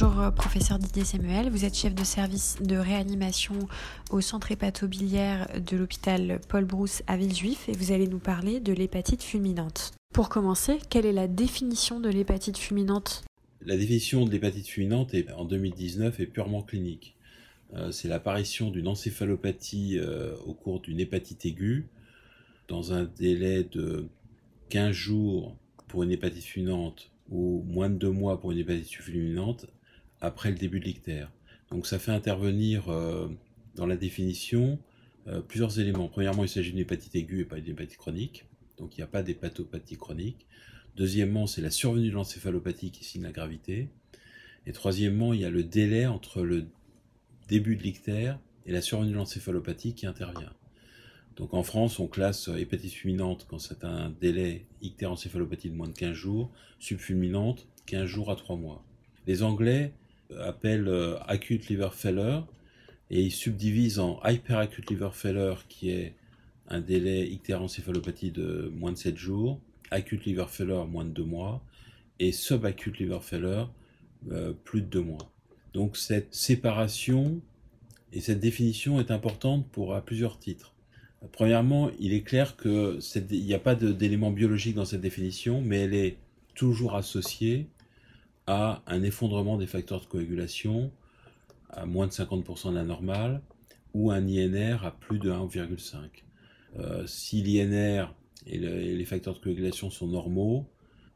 Bonjour euh, professeur Didier Samuel, vous êtes chef de service de réanimation au centre hépatobiliaire de l'hôpital Paul Brousse à Villejuif et vous allez nous parler de l'hépatite fulminante. Pour commencer, quelle est la définition de l'hépatite fulminante? La définition de l'hépatite fulminante est, en 2019 est purement clinique. Euh, c'est l'apparition d'une encéphalopathie euh, au cours d'une hépatite aiguë dans un délai de 15 jours pour une hépatite fulminante ou moins de deux mois pour une hépatite fulminante après le début de l'ictère. Donc ça fait intervenir euh, dans la définition euh, plusieurs éléments. Premièrement, il s'agit d'une hépatite aiguë et pas d'une hépatite chronique, donc il n'y a pas d'hépatopathie chronique. Deuxièmement, c'est la survenue de l'encéphalopathie qui signe la gravité. Et troisièmement, il y a le délai entre le début de l'ictère et la survenue de l'encéphalopathie qui intervient. Donc en France, on classe hépatite fulminante quand c'est un délai ictérencéphalopathie de moins de 15 jours, subfulminante 15 jours à 3 mois. Les Anglais appellent euh, acute liver failure et ils subdivisent en hyperacute liver failure qui est un délai ictérencéphalopathie de moins de 7 jours, acute liver failure moins de 2 mois et subacute liver failure euh, plus de 2 mois. Donc cette séparation et cette définition est importante pour à plusieurs titres. Premièrement, il est clair qu'il n'y a pas d'élément biologique dans cette définition, mais elle est toujours associée à un effondrement des facteurs de coagulation à moins de 50% de la normale ou un INR à plus de 1,5. Euh, si l'INR et, les facteurs de coagulation sont normaux,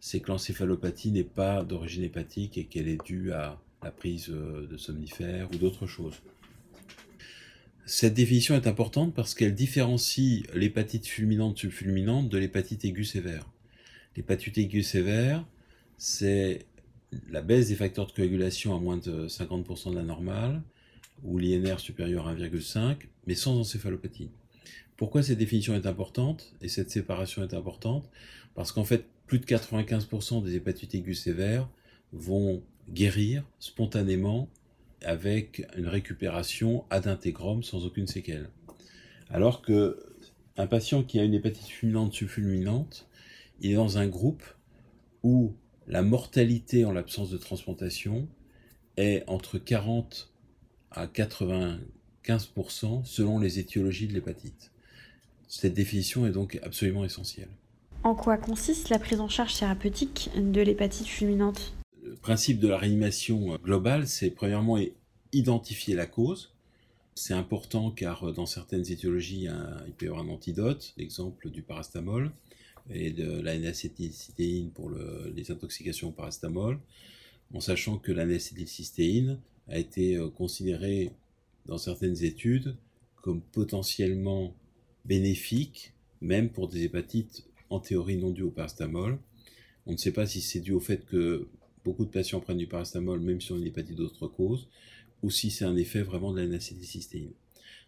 c'est que l'encéphalopathie n'est pas d'origine hépatique et qu'elle est due à la prise euh, de somnifères ou d'autres choses. Cette définition est importante parce qu'elle différencie l'hépatite fulminante subfulminante de l'hépatite aiguë sévère. L'hépatite aiguë sévère, c'est la baisse des facteurs de coagulation à moins de 50% de la normale, ou l'INR supérieur à 1,5, mais sans encéphalopathie. Pourquoi cette définition est importante et cette séparation est importante? Parce qu'en fait, plus de 95% des hépatites aiguës sévères vont guérir spontanément avec une récupération ad integrum sans aucune séquelle. Alors que un patient qui a une hépatite fulminante subfulminante, il est dans un groupe où la mortalité en l'absence de transplantation est entre 40 à 95% selon les étiologies de l'hépatite. Cette définition est donc absolument essentielle. En quoi consiste la prise en charge thérapeutique de l'hépatite fulminante? Le principe de la réanimation globale, c'est premièrement identifier la cause. C'est important car dans certaines étiologies, il peut y avoir un antidote, l'exemple du parastamol et de la N-acétylcystéine pour les intoxications au parastamol, en sachant que la N-acétylcystéine a été euh, considérée dans certaines études comme potentiellement bénéfique, même pour des hépatites en théorie non dues au parastamol. On ne sait pas si c'est dû au fait que beaucoup de patients prennent du parastamol même a une hépatite d'autres causes, ou si c'est un effet vraiment de la N-acétylcystéine.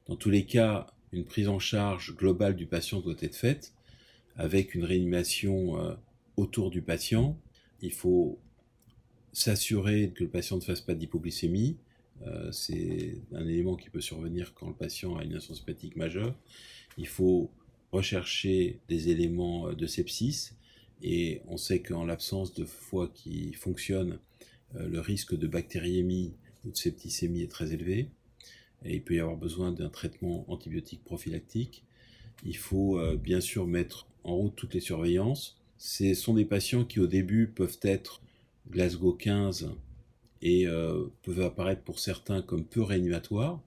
Dans tous les cas, une prise en charge globale du patient doit être faite avec une réanimation euh, autour du patient. Il faut s'assurer que le patient ne fasse pas d'hypoglycémie. Euh, c'est un élément qui peut survenir quand le patient a une insuffisance hépatique majeure. Il faut rechercher des éléments euh, de sepsis et on sait qu'en l'absence de foie qui fonctionne, le risque de bactériémie ou de septicémie est très élevé et il peut y avoir besoin d'un traitement antibiotique prophylactique. Il faut euh, bien sûr mettre en route toutes les surveillances. Ce sont des patients qui au début peuvent être Glasgow 15 et euh, peuvent apparaître pour certains comme peu réanimatoires,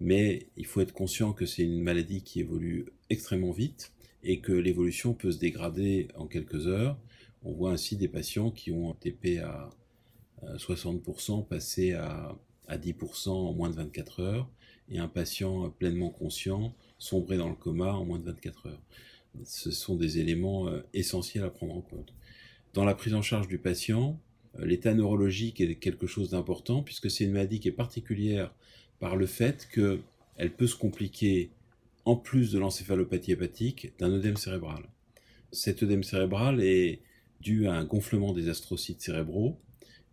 mais il faut être conscient que c'est une maladie qui évolue extrêmement vite et que l'évolution peut se dégrader en quelques heures. On voit ainsi des patients qui ont un TP à 60% passer à, à 10% en moins de 24 heures et un patient pleinement conscient sombrer dans le coma en moins de 24 heures. Ce sont des éléments euh, essentiels à prendre en compte. Dans la prise en charge du patient, euh, l'état neurologique est quelque chose d'important puisque c'est une maladie qui est particulière par le fait qu'elle peut se compliquer en plus de l'encéphalopathie hépatique, d'un œdème cérébral. Cet œdème cérébral est dû à un gonflement des astrocytes cérébraux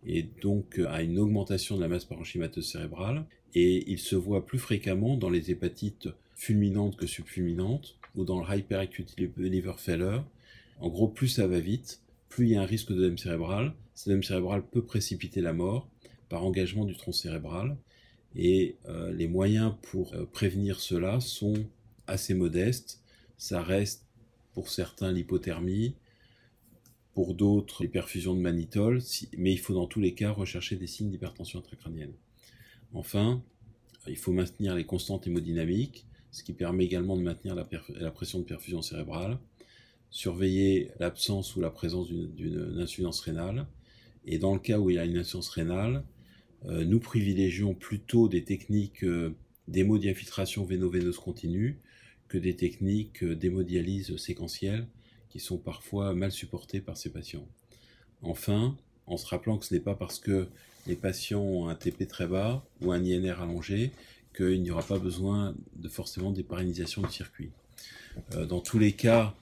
et donc à une augmentation de la masse parenchymateuse cérébrale, et il se voit plus fréquemment dans les hépatites fulminantes que subfulminantes, ou dans le hyperacute liver failure. En gros, plus ça va vite, plus il y a un risque d'œdème cérébral. Cet œdème cérébral peut précipiter la mort, par engagement du tronc cérébral. Et euh, les moyens pour euh, prévenir cela sont assez modestes. Ça reste pour certains l'hypothermie, pour d'autres les perfusions de manitol, mais il faut dans tous les cas rechercher des signes d'hypertension intracrânienne. Enfin, il faut maintenir les constantes hémodynamiques, ce qui permet également de maintenir la, pression de perfusion cérébrale, surveiller l'absence ou la présence d'une insuffisance rénale, et dans le cas où il y a une insuffisance rénale, euh, nous privilégions plutôt des techniques euh, d'hémodiinfiltration véno-veineuse continue que des techniques euh, d'hémodialyse séquentielle qui sont parfois mal supportées par ces patients. Enfin, en se rappelant que ce n'est pas parce que les patients ont un TP très bas ou un INR allongé qu'il n'y aura pas besoin de forcément des paralysations du circuit. dans tous les cas,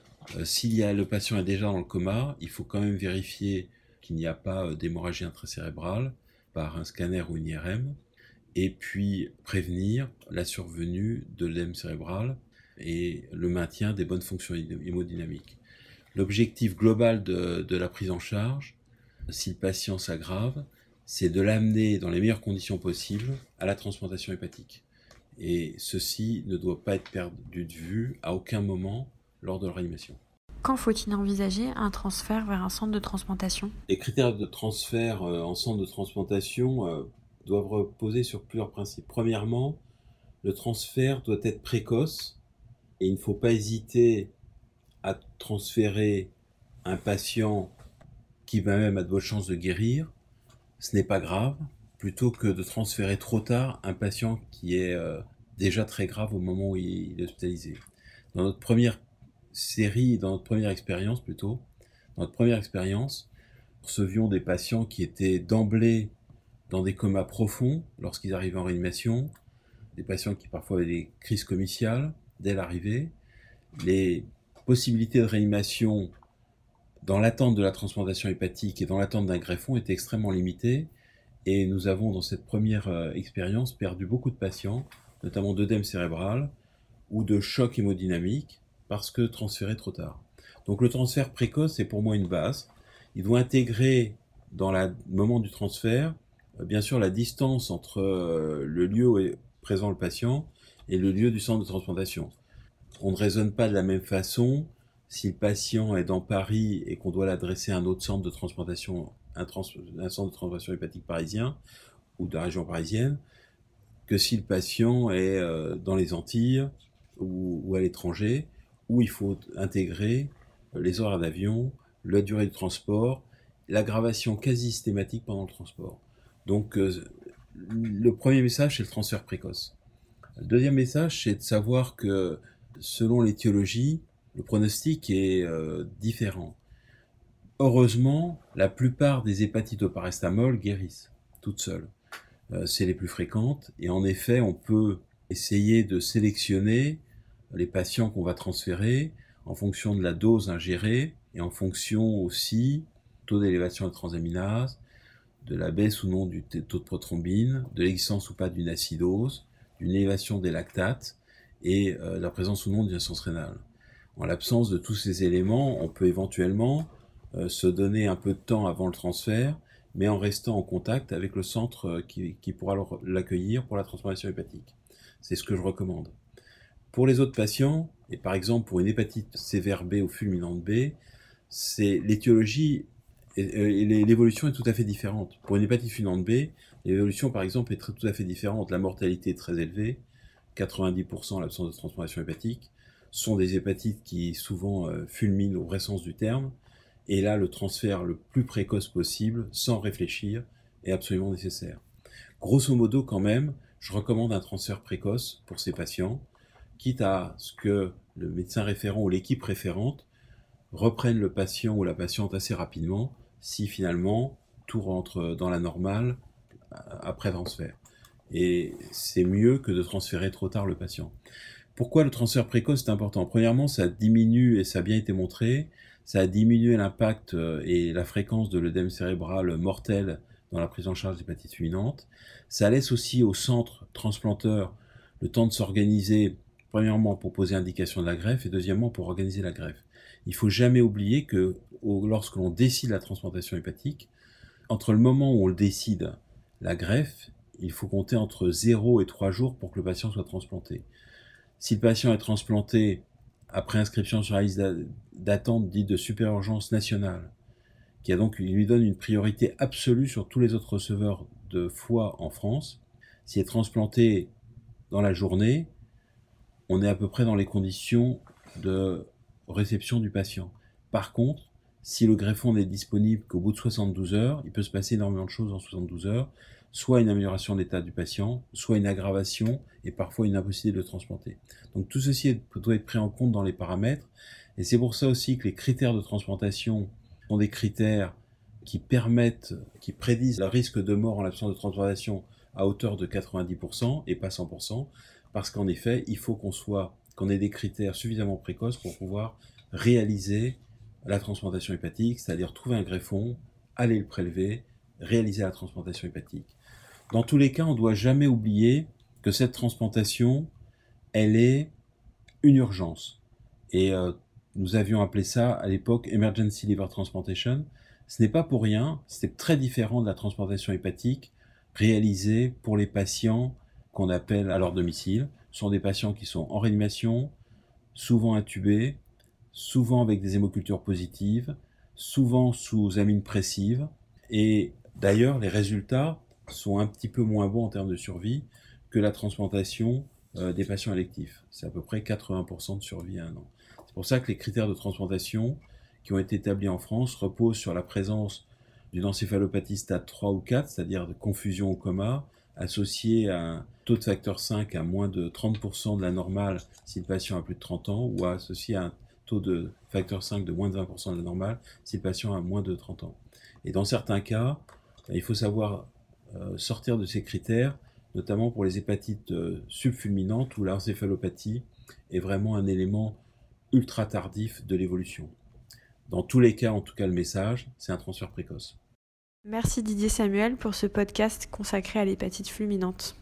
si le patient est déjà dans le coma, il faut quand même vérifier qu'il n'y a pas d'hémorragie intracérébrale, par un scanner ou une IRM, et puis prévenir la survenue de l'œdème cérébral et le maintien des bonnes fonctions hémodynamiques. L'objectif global de, la prise en charge, si le patient s'aggrave, c'est de l'amener dans les meilleures conditions possibles à la transplantation hépatique. Et ceci ne doit pas être perdu de vue à aucun moment lors de la réanimation. Quand faut-il envisager un transfert vers un centre de transplantation? Les critères de transfert euh, en centre de transplantation euh, doivent reposer sur plusieurs principes. Premièrement, le transfert doit être précoce et il ne faut pas hésiter à transférer un patient qui va même a de bonnes chances de guérir. Ce n'est pas grave, plutôt que de transférer trop tard un patient qui est euh, déjà très grave au moment où il est hospitalisé. Dans notre première série, dans notre première expérience plutôt, dans notre première expérience, recevions des patients qui étaient d'emblée dans des comas profonds lorsqu'ils arrivaient en réanimation, des patients qui parfois avaient des crises comiciales dès l'arrivée. Les possibilités de réanimation dans l'attente de la transplantation hépatique et dans l'attente d'un greffon étaient extrêmement limitées et nous avons dans cette première euh, expérience perdu beaucoup de patients, notamment d'œdème cérébral ou de choc hémodynamique parce que transféré trop tard. Donc le transfert précoce est pour moi une base. Il doit intégrer dans le moment du transfert, euh, bien sûr, la distance entre euh, le lieu où est présent le patient et le lieu du centre de transplantation. On ne raisonne pas de la même façon si le patient est dans Paris et qu'on doit l'adresser à un autre centre de transplantation, un, centre de transplantation hépatique parisien ou de région parisienne, que si le patient est euh, dans les Antilles ou à l'étranger où il faut intégrer euh, les horaires d'avion, la durée de transport, l'aggravation quasi systématique pendant le transport. Donc euh, le premier message, c'est le transfert précoce. Le deuxième message, c'est de savoir que selon l'étiologie, le pronostic est euh, différent. Heureusement, la plupart des hépatites au paracétamol guérissent toutes seules. c'est les plus fréquentes et en effet, on peut essayer de sélectionner les patients qu'on va transférer en fonction de la dose ingérée et en fonction aussi taux d'élévation de transaminase, de la baisse ou non du taux de prothrombine, de l'existence ou pas d'une acidose, d'une élévation des lactates et euh, de la présence ou non d'une insuffisance rénale. En l'absence de tous ces éléments, on peut éventuellement euh, se donner un peu de temps avant le transfert, mais en restant en contact avec le centre euh, qui, pourra l'accueillir pour la transformation hépatique. C'est ce que je recommande. Pour les autres patients, et par exemple pour une hépatite sévère B ou fulminante B, c'est l'étiologie et, l'évolution est tout à fait différente. Pour une hépatite fulminante B, l'évolution par exemple est tout à fait différente. La mortalité est très élevée, 90% l'absence de transformation hépatique, sont des hépatites qui souvent euh, fulminent au vrai sens du terme, et là le transfert le plus précoce possible, sans réfléchir, est absolument nécessaire. Grosso modo quand même, je recommande un transfert précoce pour ces patients, quitte à ce que le médecin référent ou l'équipe référente reprenne le patient ou la patiente assez rapidement si finalement tout rentre dans la normale euh, après transfert. Et c'est mieux que de transférer trop tard le patient. Pourquoi le transfert précoce est important? Premièrement, ça diminue, et ça a bien été montré, ça a diminué l'impact euh, et la fréquence de l'œdème cérébral mortel dans la prise en charge d'hépatite fulminante. Ça laisse aussi au centre transplanteur le temps de s'organiser Premièrement, pour poser indication de la greffe et deuxièmement, pour organiser la greffe. Il faut jamais oublier que lorsque l'on décide la transplantation hépatique, entre le moment où on le décide la greffe, il faut compter entre 0 et 3 jours pour que le patient soit transplanté. Si le patient est transplanté après inscription sur la liste d'attente dite de super urgence nationale, qui lui donne une priorité absolue sur tous les autres receveurs de foie en France, s'il est transplanté dans la journée, on est à peu près dans les conditions de réception du patient. Par contre, si le greffon n'est disponible qu'au bout de 72 heures, il peut se passer énormément de choses en 72 heures, soit une amélioration de l'état du patient, soit une aggravation et parfois une impossibilité de transplanter. Donc tout ceci doit être pris en compte dans les paramètres et c'est pour ça aussi que les critères de transplantation sont des critères qui permettent, qui prédisent le risque de mort en l'absence de transplantation à hauteur de 90% et pas 100%, parce qu'en effet, il faut qu'on soit, qu'on ait des critères suffisamment précoces pour pouvoir réaliser la transplantation hépatique, c'est-à-dire trouver un greffon, aller le prélever, réaliser la transplantation hépatique. Dans tous les cas, on ne doit jamais oublier que cette transplantation, elle est une urgence. Et euh, nous avions appelé ça à l'époque Emergency Liver Transplantation. Ce n'est pas pour rien, c'est très différent de la transplantation hépatique réalisée pour les patients qu'on appelle à leur domicile. Ce sont des patients qui sont en réanimation, souvent intubés, souvent avec des hémocultures positives, souvent sous amine pressive. Et d'ailleurs, les résultats sont un petit peu moins bons en termes de survie que la transplantation euh, des patients électifs. C'est à peu près 80% de survie à un an. C'est pour ça que les critères de transplantation qui ont été établis en France reposent sur la présence d'une encéphalopathie stade 3 ou 4, c'est-à-dire de confusion au coma, associée à un taux de facteur 5 à moins de 30% de la normale si le patient a plus de 30 ans, ou associé à un taux de facteur 5 de moins de 20% de la normale si le patient a moins de 30 ans. Et dans certains cas, il faut savoir sortir de ces critères, notamment pour les hépatites euh, subfulminantes où l'encéphalopathie est vraiment un élément ultra tardif de l'évolution. Dans tous les cas, en tout cas, le message, c'est un transfert précoce. Merci Didier Samuel pour ce podcast consacré à l'hépatite fulminante.